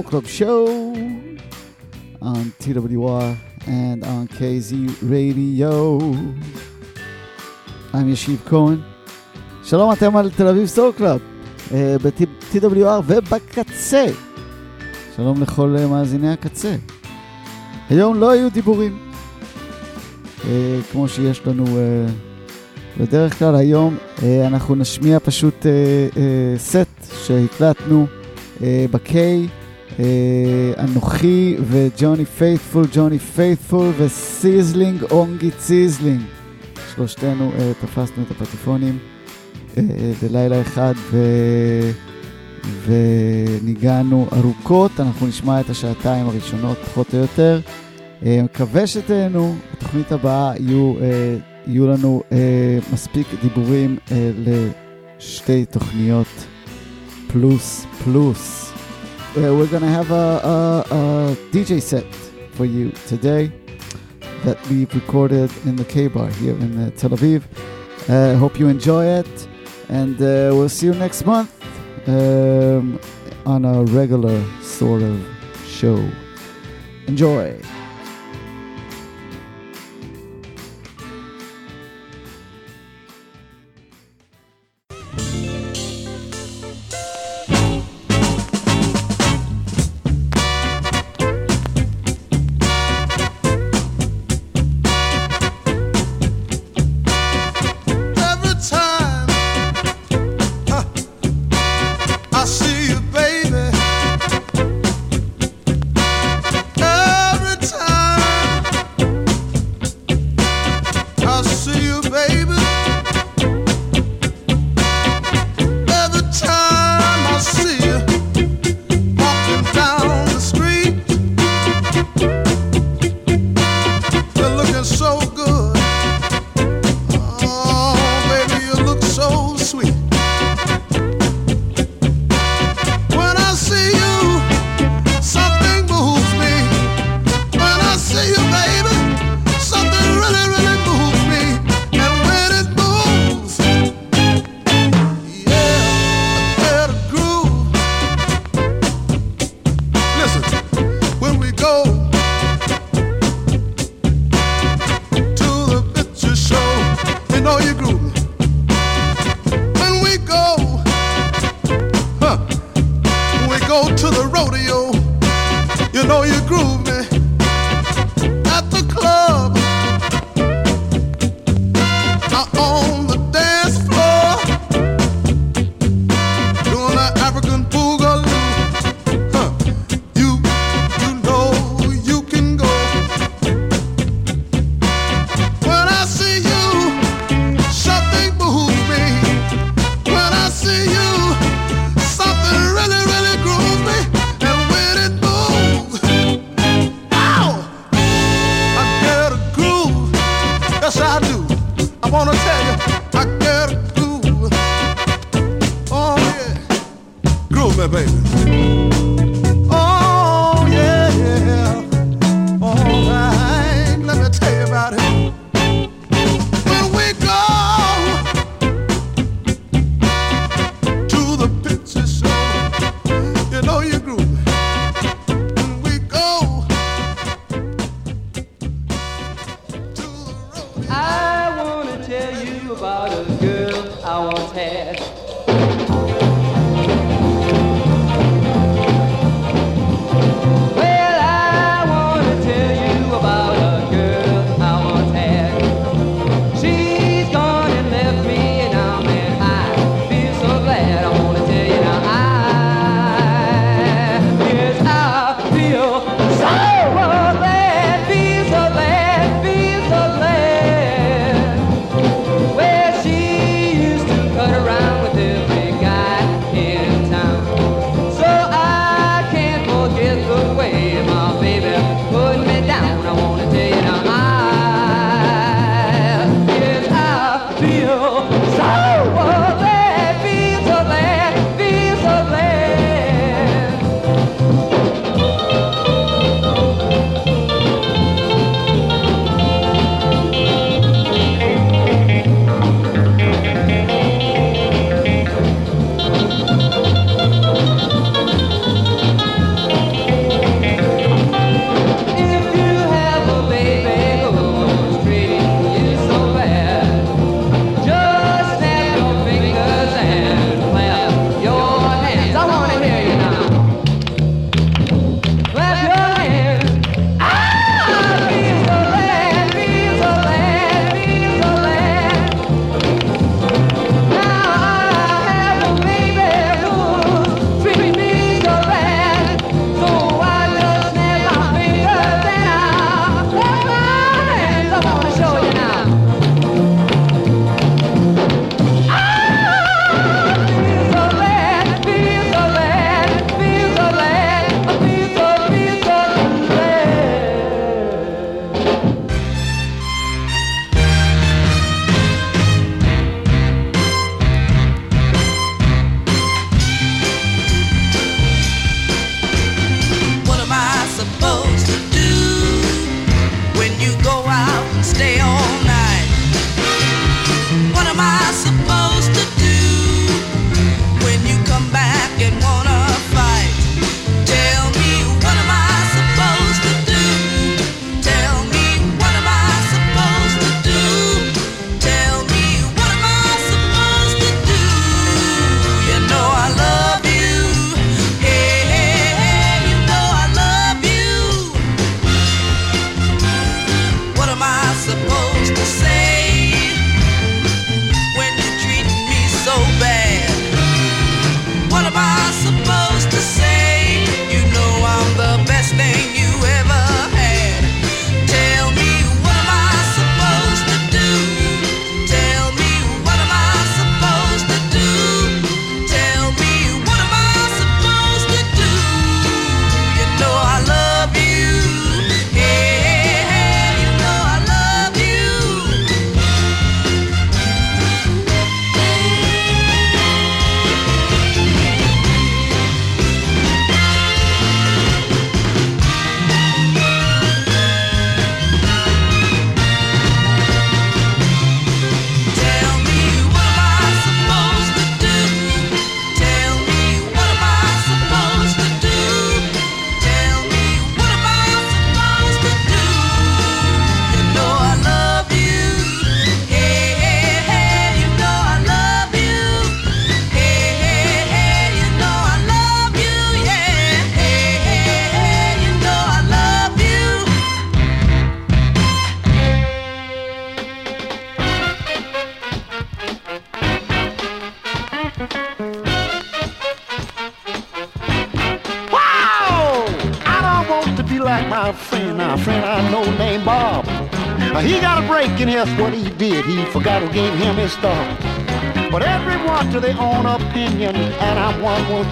Soul Club show on TWR and on KZ Radio. I'm ישיב כהן. שלום, אתם על תל אביב סול קלאב, ב-TWR ובקצה. שלום לכל uh, מאזיני הקצה. היום לא היו דיבורים, uh, כמו שיש לנו uh, בדרך כלל היום. אנחנו נשמיע פשוט סט שהקלטנו ב-K. Uh, אנוכי וג'וני פייתפול, ג'וני פייתפול וסיזלינג אונגי ציזלינג. שלושתנו uh, תפסנו את הפטיפונים uh, בלילה אחד ו... וניגענו ארוכות, אנחנו נשמע את השעתיים הראשונות פחות או יותר. Uh, מקווה שתהנו, בתוכנית הבאה יהיו, uh, יהיו לנו uh, מספיק דיבורים uh, לשתי תוכניות פלוס פלוס. Uh, we're gonna have a, a, a DJ set for you today that we've recorded in the K Bar here in uh, Tel Aviv. Uh, hope you enjoy it, and uh, we'll see you next month um, on a regular sort of show. Enjoy. Know you groove.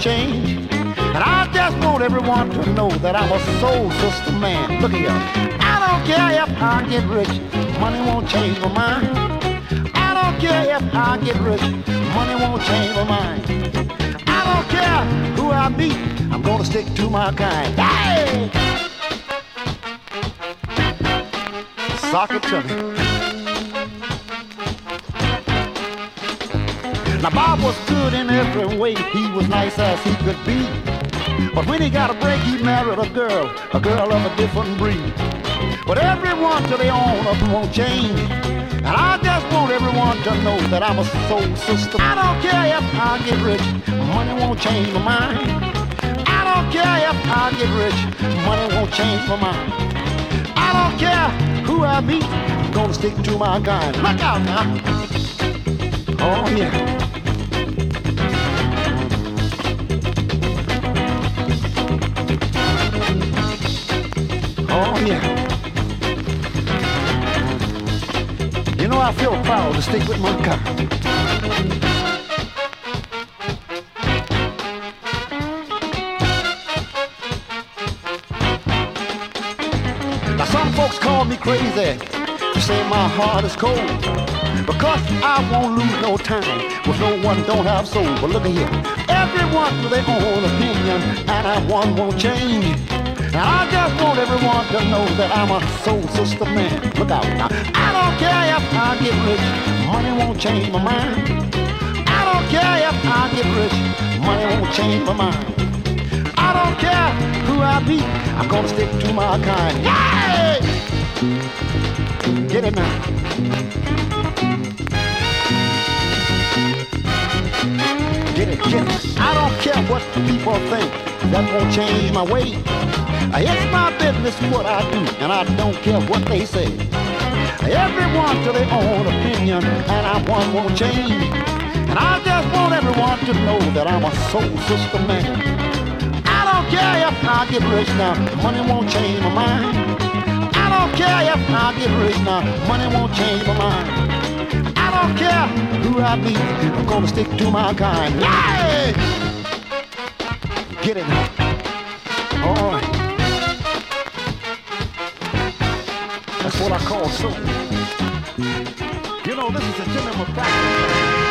Change. And I just want everyone to know that I'm a soul sister man. Look here, I don't care if I get rich, money won't change my mind. I don't care if I get rich, money won't change my mind. I don't care who I meet, I'm gonna stick to my kind. Hey! Sock it to me. Now Bob was good in every way, he was nice as he could be. But when he got a break, he married a girl, a girl of a different breed. But everyone to their own them won't change. And I just want everyone to know that I'm a soul sister. I don't care if I get rich, money won't change my mind. I don't care if I get rich, money won't change my mind. I don't care who I meet, I'm gonna stick to my kind. Look out now. Oh yeah. Oh, yeah. You know, I feel proud to stick with my gun. Now, some folks call me crazy They say my heart is cold. Because I won't lose no time with no one don't have soul. But look at here, everyone with their own opinion, and I one won't change. I just want everyone to know that I'm a soul sister man. Look out now. I don't care if I get rich, money won't change my mind. I don't care if I get rich, money won't change my mind. I don't care who I be, I'm gonna stick to my kind. Yay! Get it now. Get it, get it. I don't care what people think, that won't change my way. It's my business what I do, and I don't care what they say. Everyone to their own opinion, and I one won't change. And I just want everyone to know that I'm a soul sister man. I don't care if I get rich now, money won't change my mind. I don't care if I get rich now, money won't change my mind. I don't care who I be, I'm gonna stick to my kind. Yay! Get it now. Oh. What I call soul. You know, this is a Jimmy McCracklin.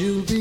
And they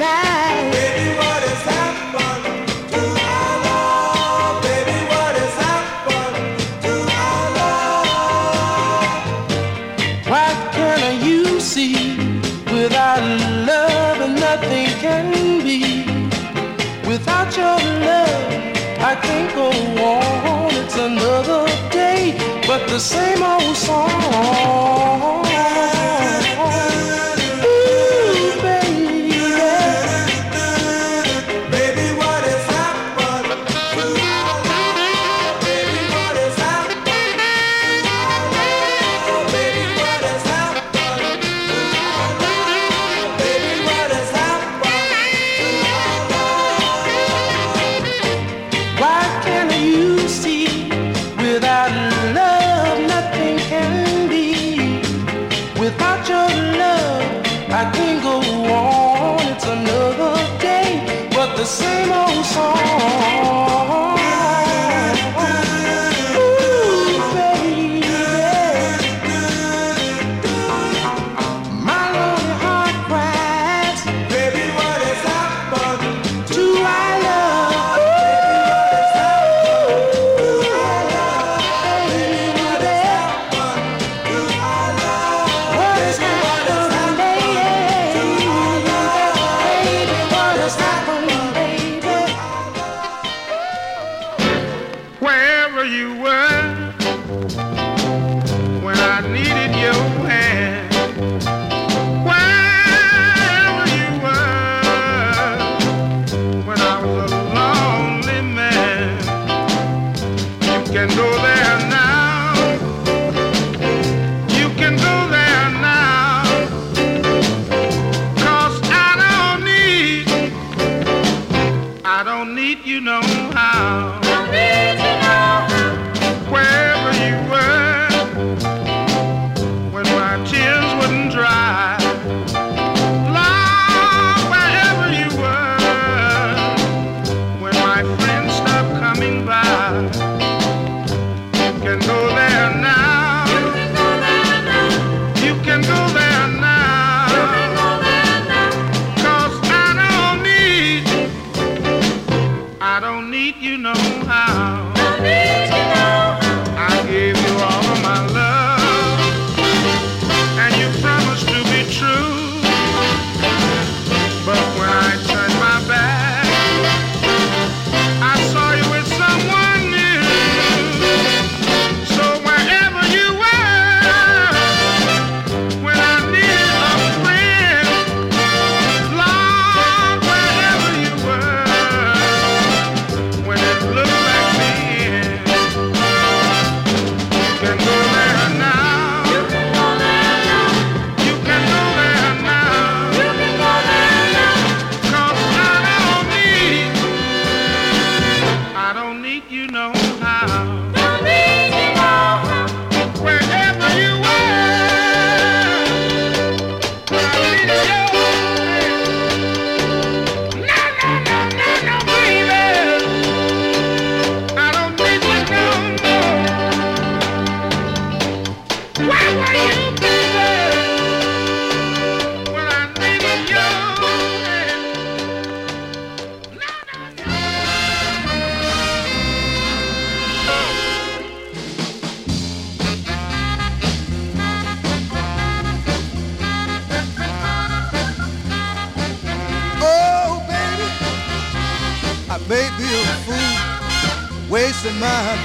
at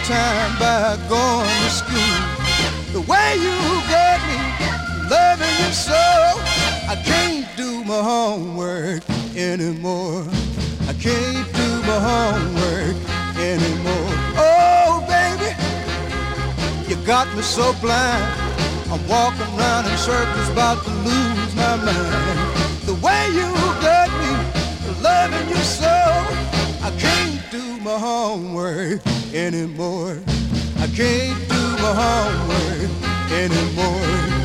time by going to school. The way you got me, loving you so, I can't do my homework anymore. I can't do my homework anymore. Oh, baby, you got me so blind. I'm walking around in circles, about to lose my mind. The way you got me, loving you so. I can't do my homework anymore. I can't do my homework anymore.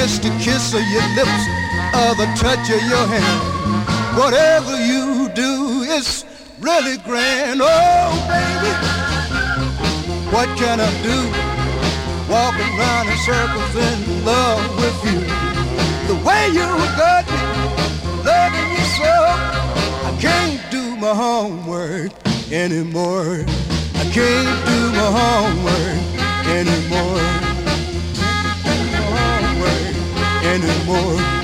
Just a kiss of your lips or the touch of your hand. Whatever you do, it's really grand. Oh, baby, what can I do? Walking round in circles in love with you. The way you got me, loving you so, I can't do my homework anymore. I can't do my homework anymore anymore.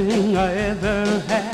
I ever had.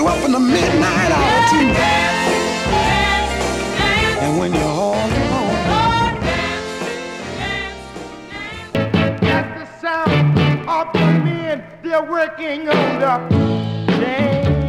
you up in the midnight hour too. And when you're all alone. That's the sound of the men, they're working on the day.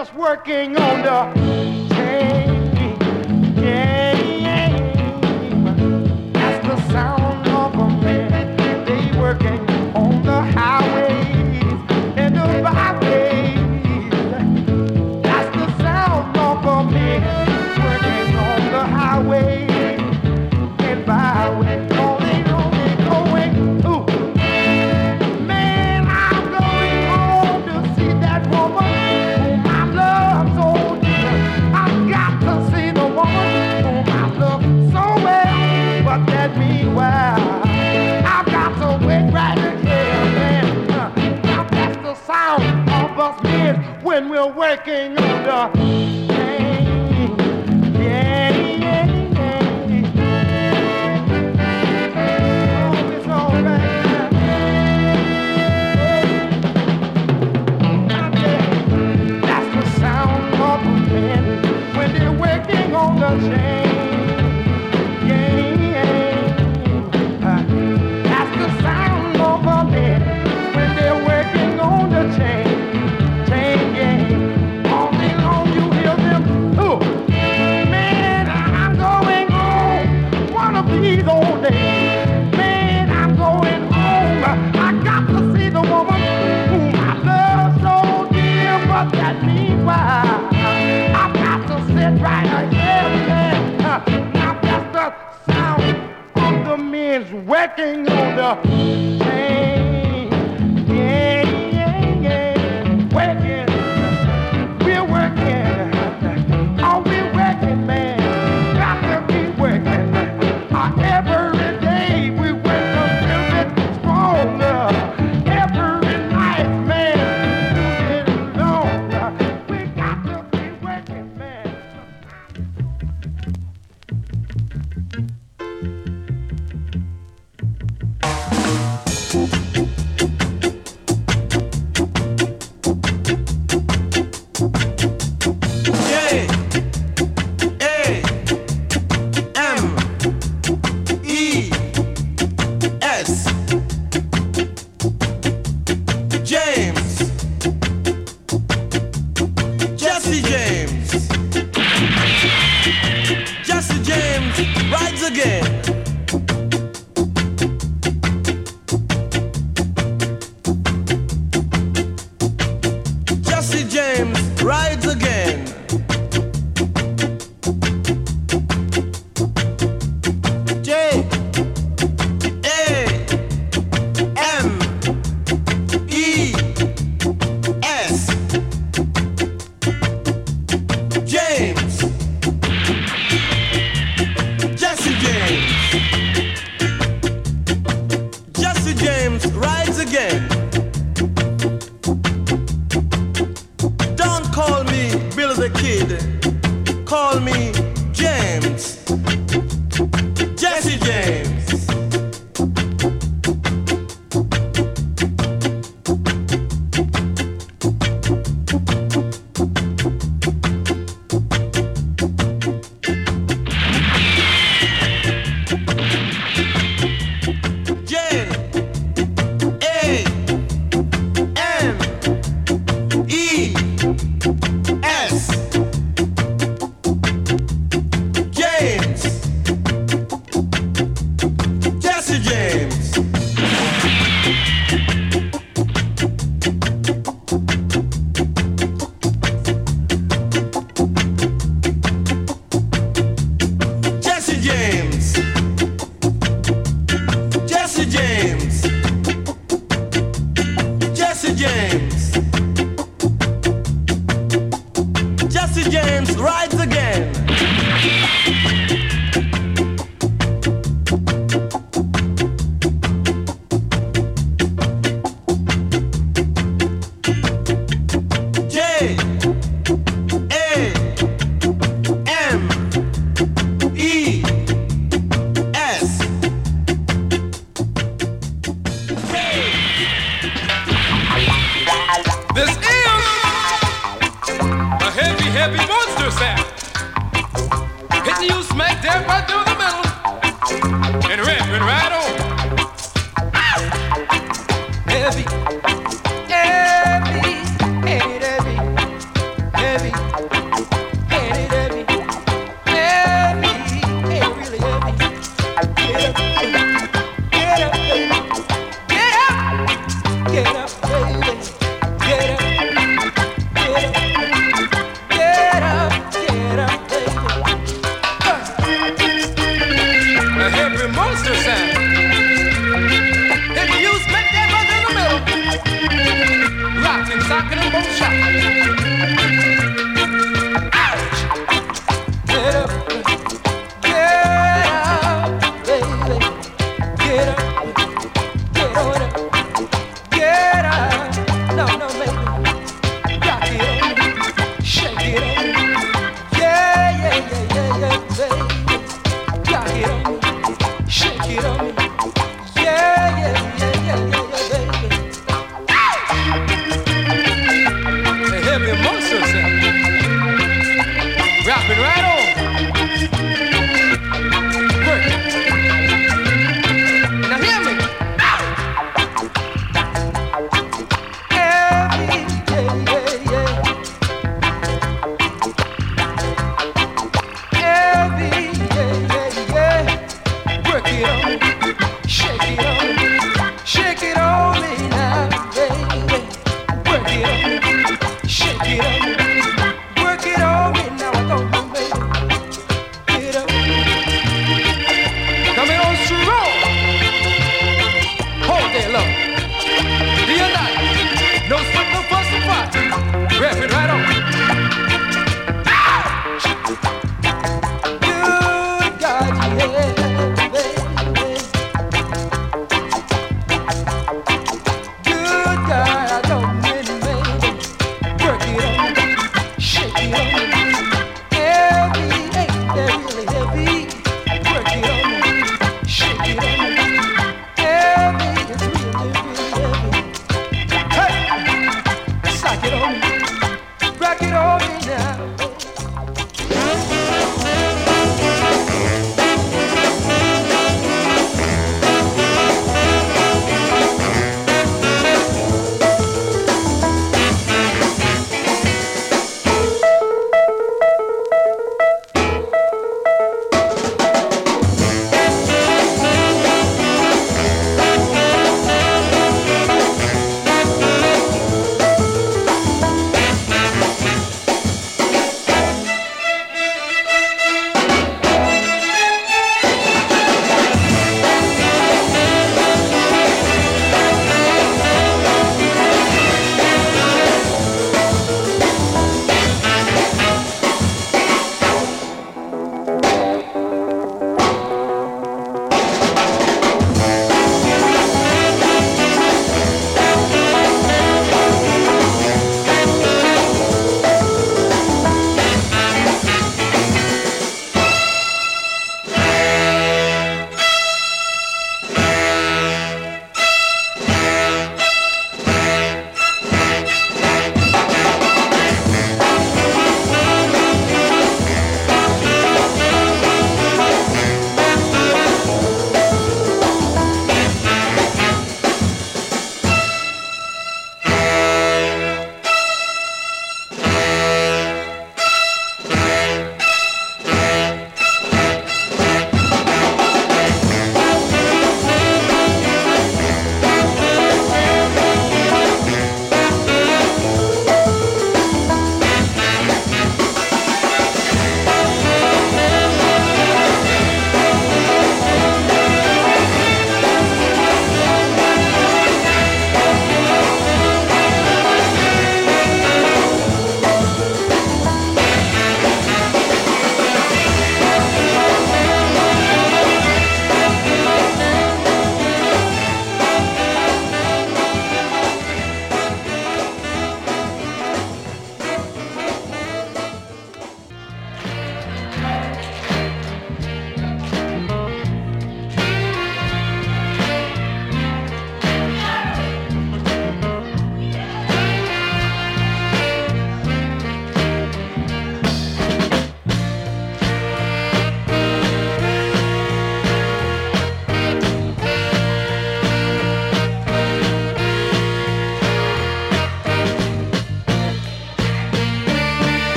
just working on the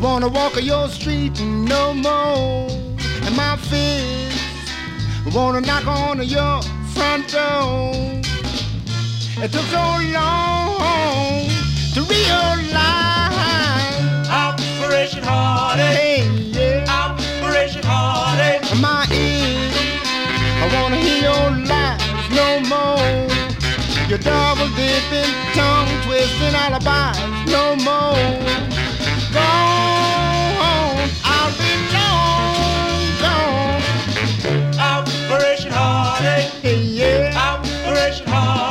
wanna walk on your street no more. And my fists wanna knock on your front door. It took so long to realize Operation Heartache. Hey, yeah. Operation Heartache. My ears, I wanna hear your lies no more. Your double dipping, tongue twisting alibis no more. Gone. I'll. Operation Heartache. Yeah. Operation Heartache.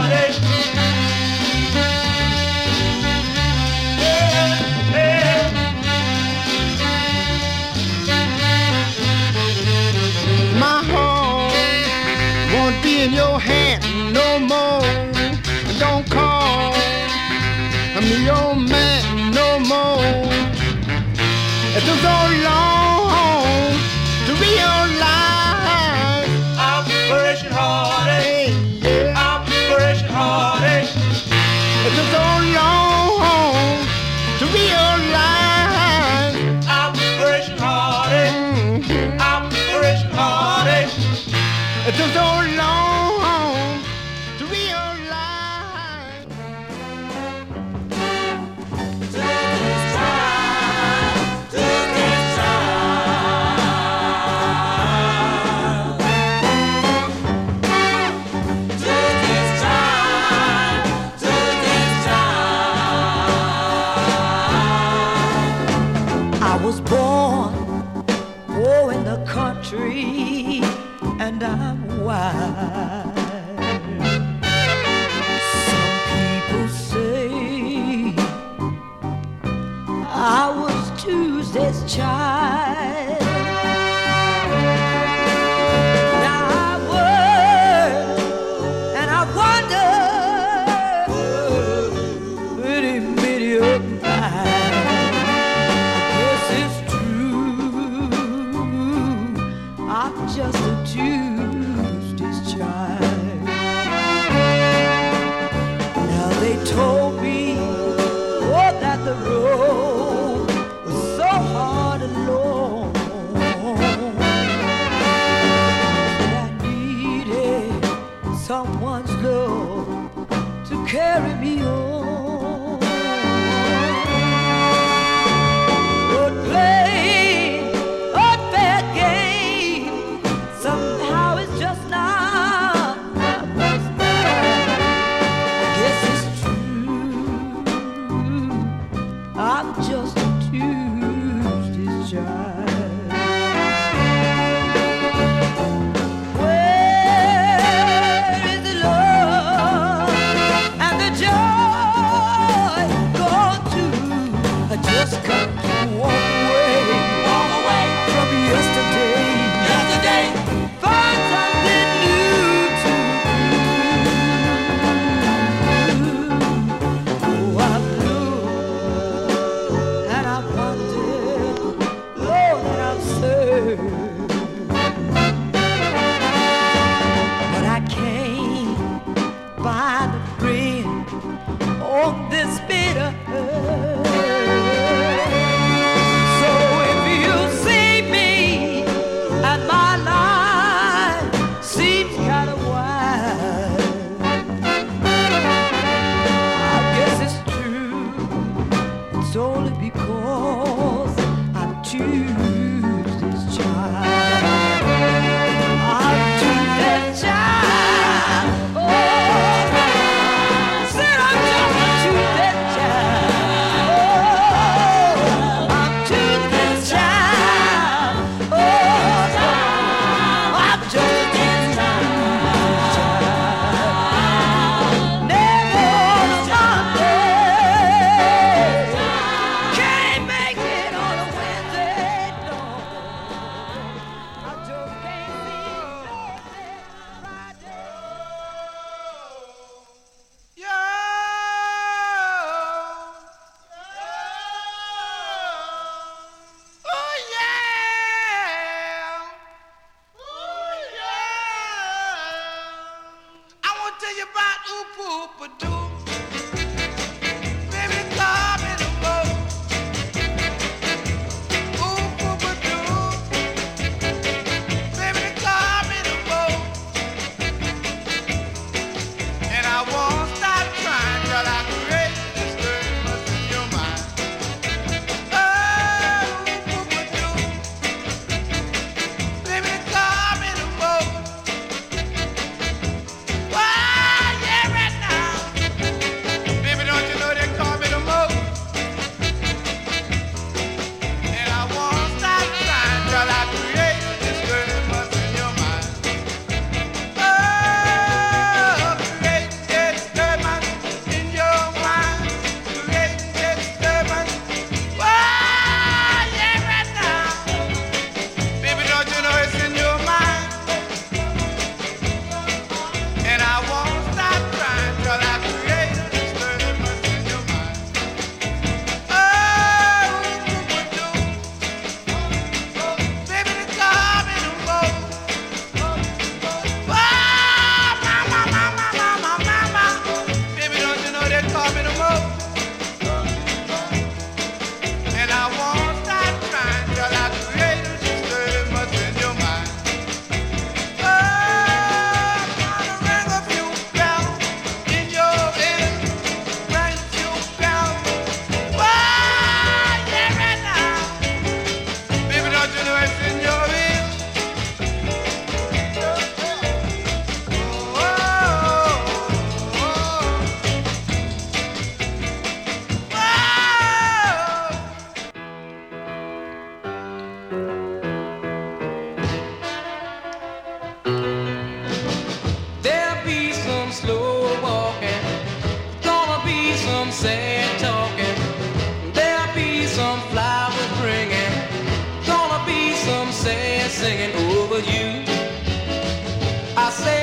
I say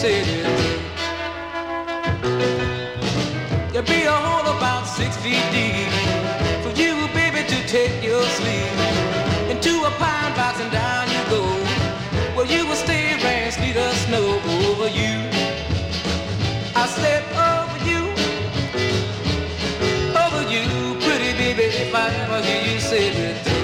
city. You'll be a hole about six feet deep for you, baby, to take your sleep. Into a pine box and down you go. Well, you will stay rain, sleet, or snow over you. I slept over you, over you, pretty baby, if I ever hear you say that.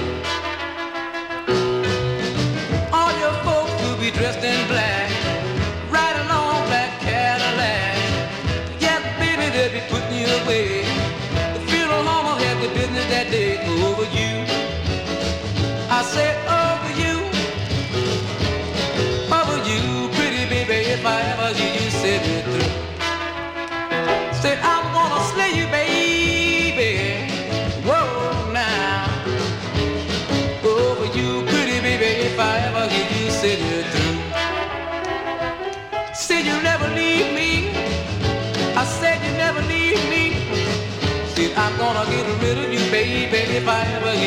if I ever get.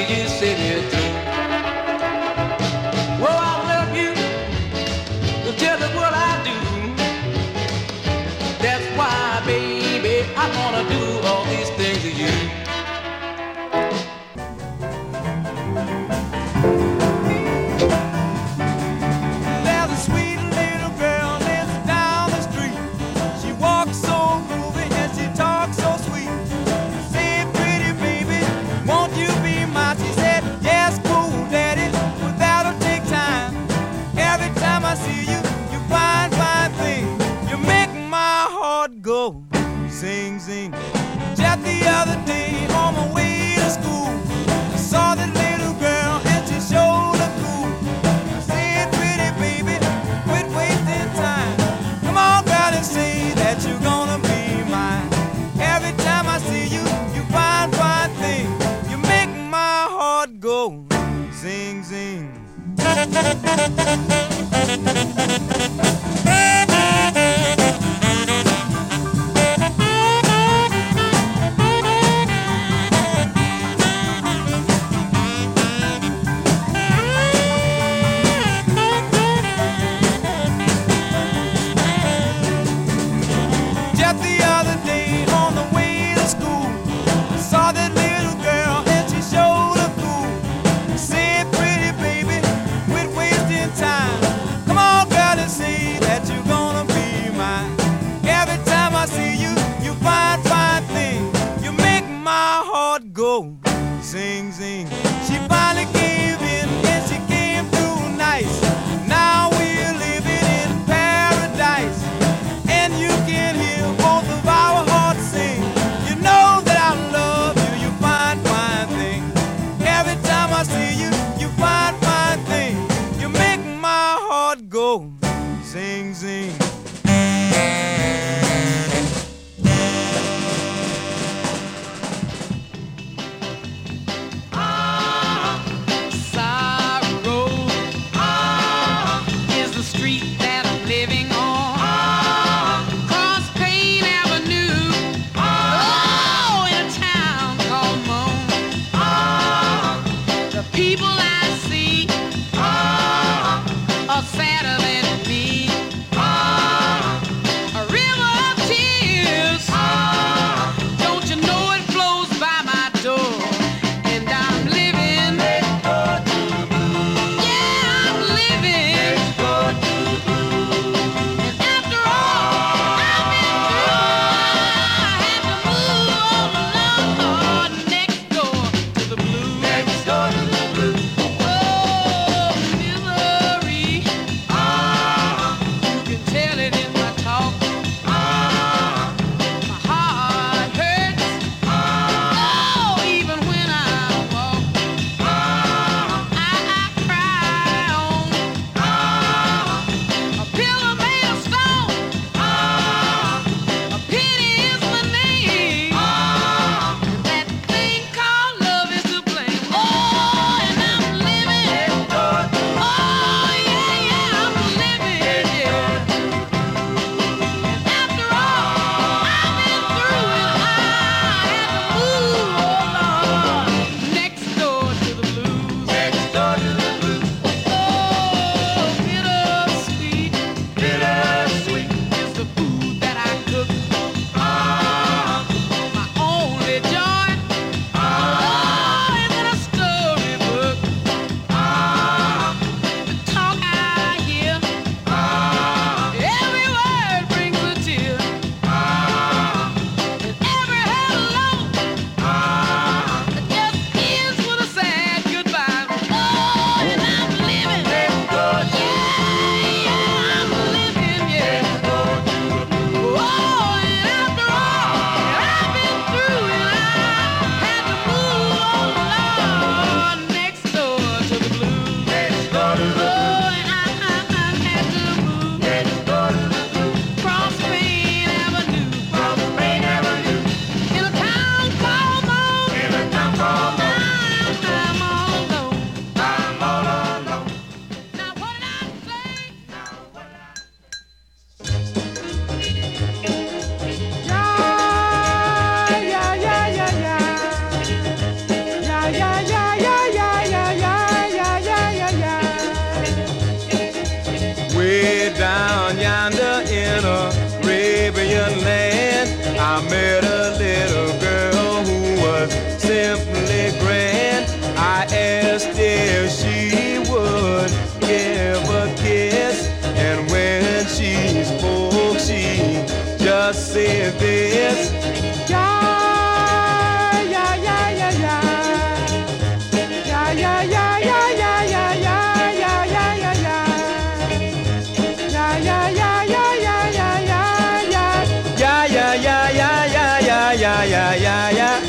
Yeah, yeah, yeah,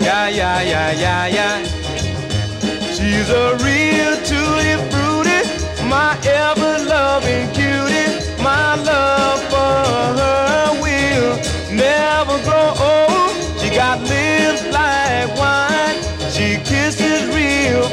yeah, yeah. Yeah, yeah, yeah. She's a real tutti frutti, my ever-loving cutie. My love for her will never grow old. She got lips like wine. She kisses real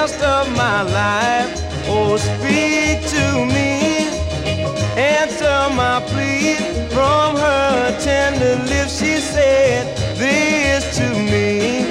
rest of my life. Oh, speak to me, answer my plea. From her tender lips, she said this to me.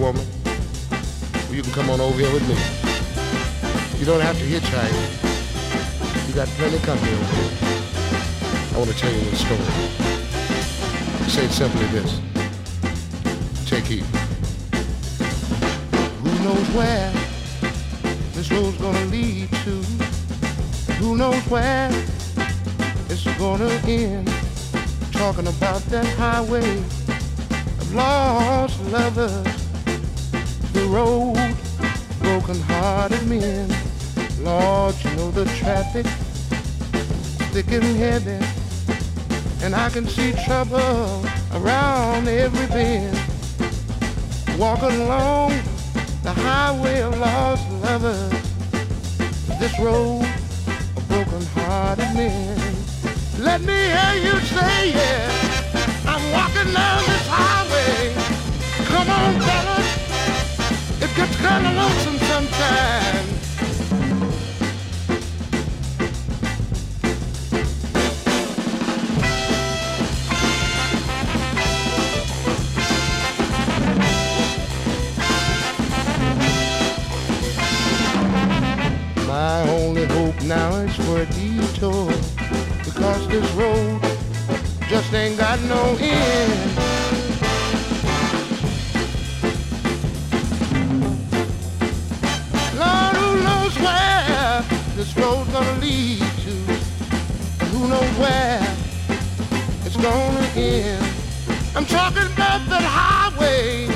Woman. Well, you can come on over here with me. You don't have to hitchhike. You got plenty of company over here. I want to tell you a story. Say it simply this. Take heed. Who knows where this road's gonna lead to? Who knows where it's gonna end? Talking about that highway of lost lovers, the road, broken-hearted men. Lord, you know the traffic thick and heavy, and I can see trouble around every bend. Walking along the highway of lost lovers, this road of broken-hearted men. Let me hear you say it. Yeah. I'm walking down this highway. Come on, fellas gets kinda lonesome sometimes. My only hope now is for a detour because this road just ain't got no end. walking down the highway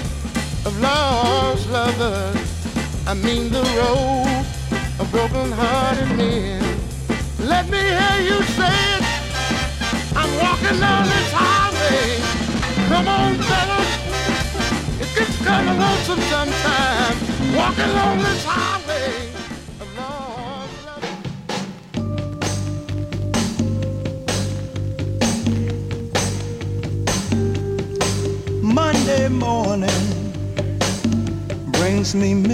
of lost lovers. I mean the road of broken-hearted men. Let me hear you say it. I'm walking down this highway. Come on, fellas. It gets kind of lonesome sometimes. Walking on this highway. me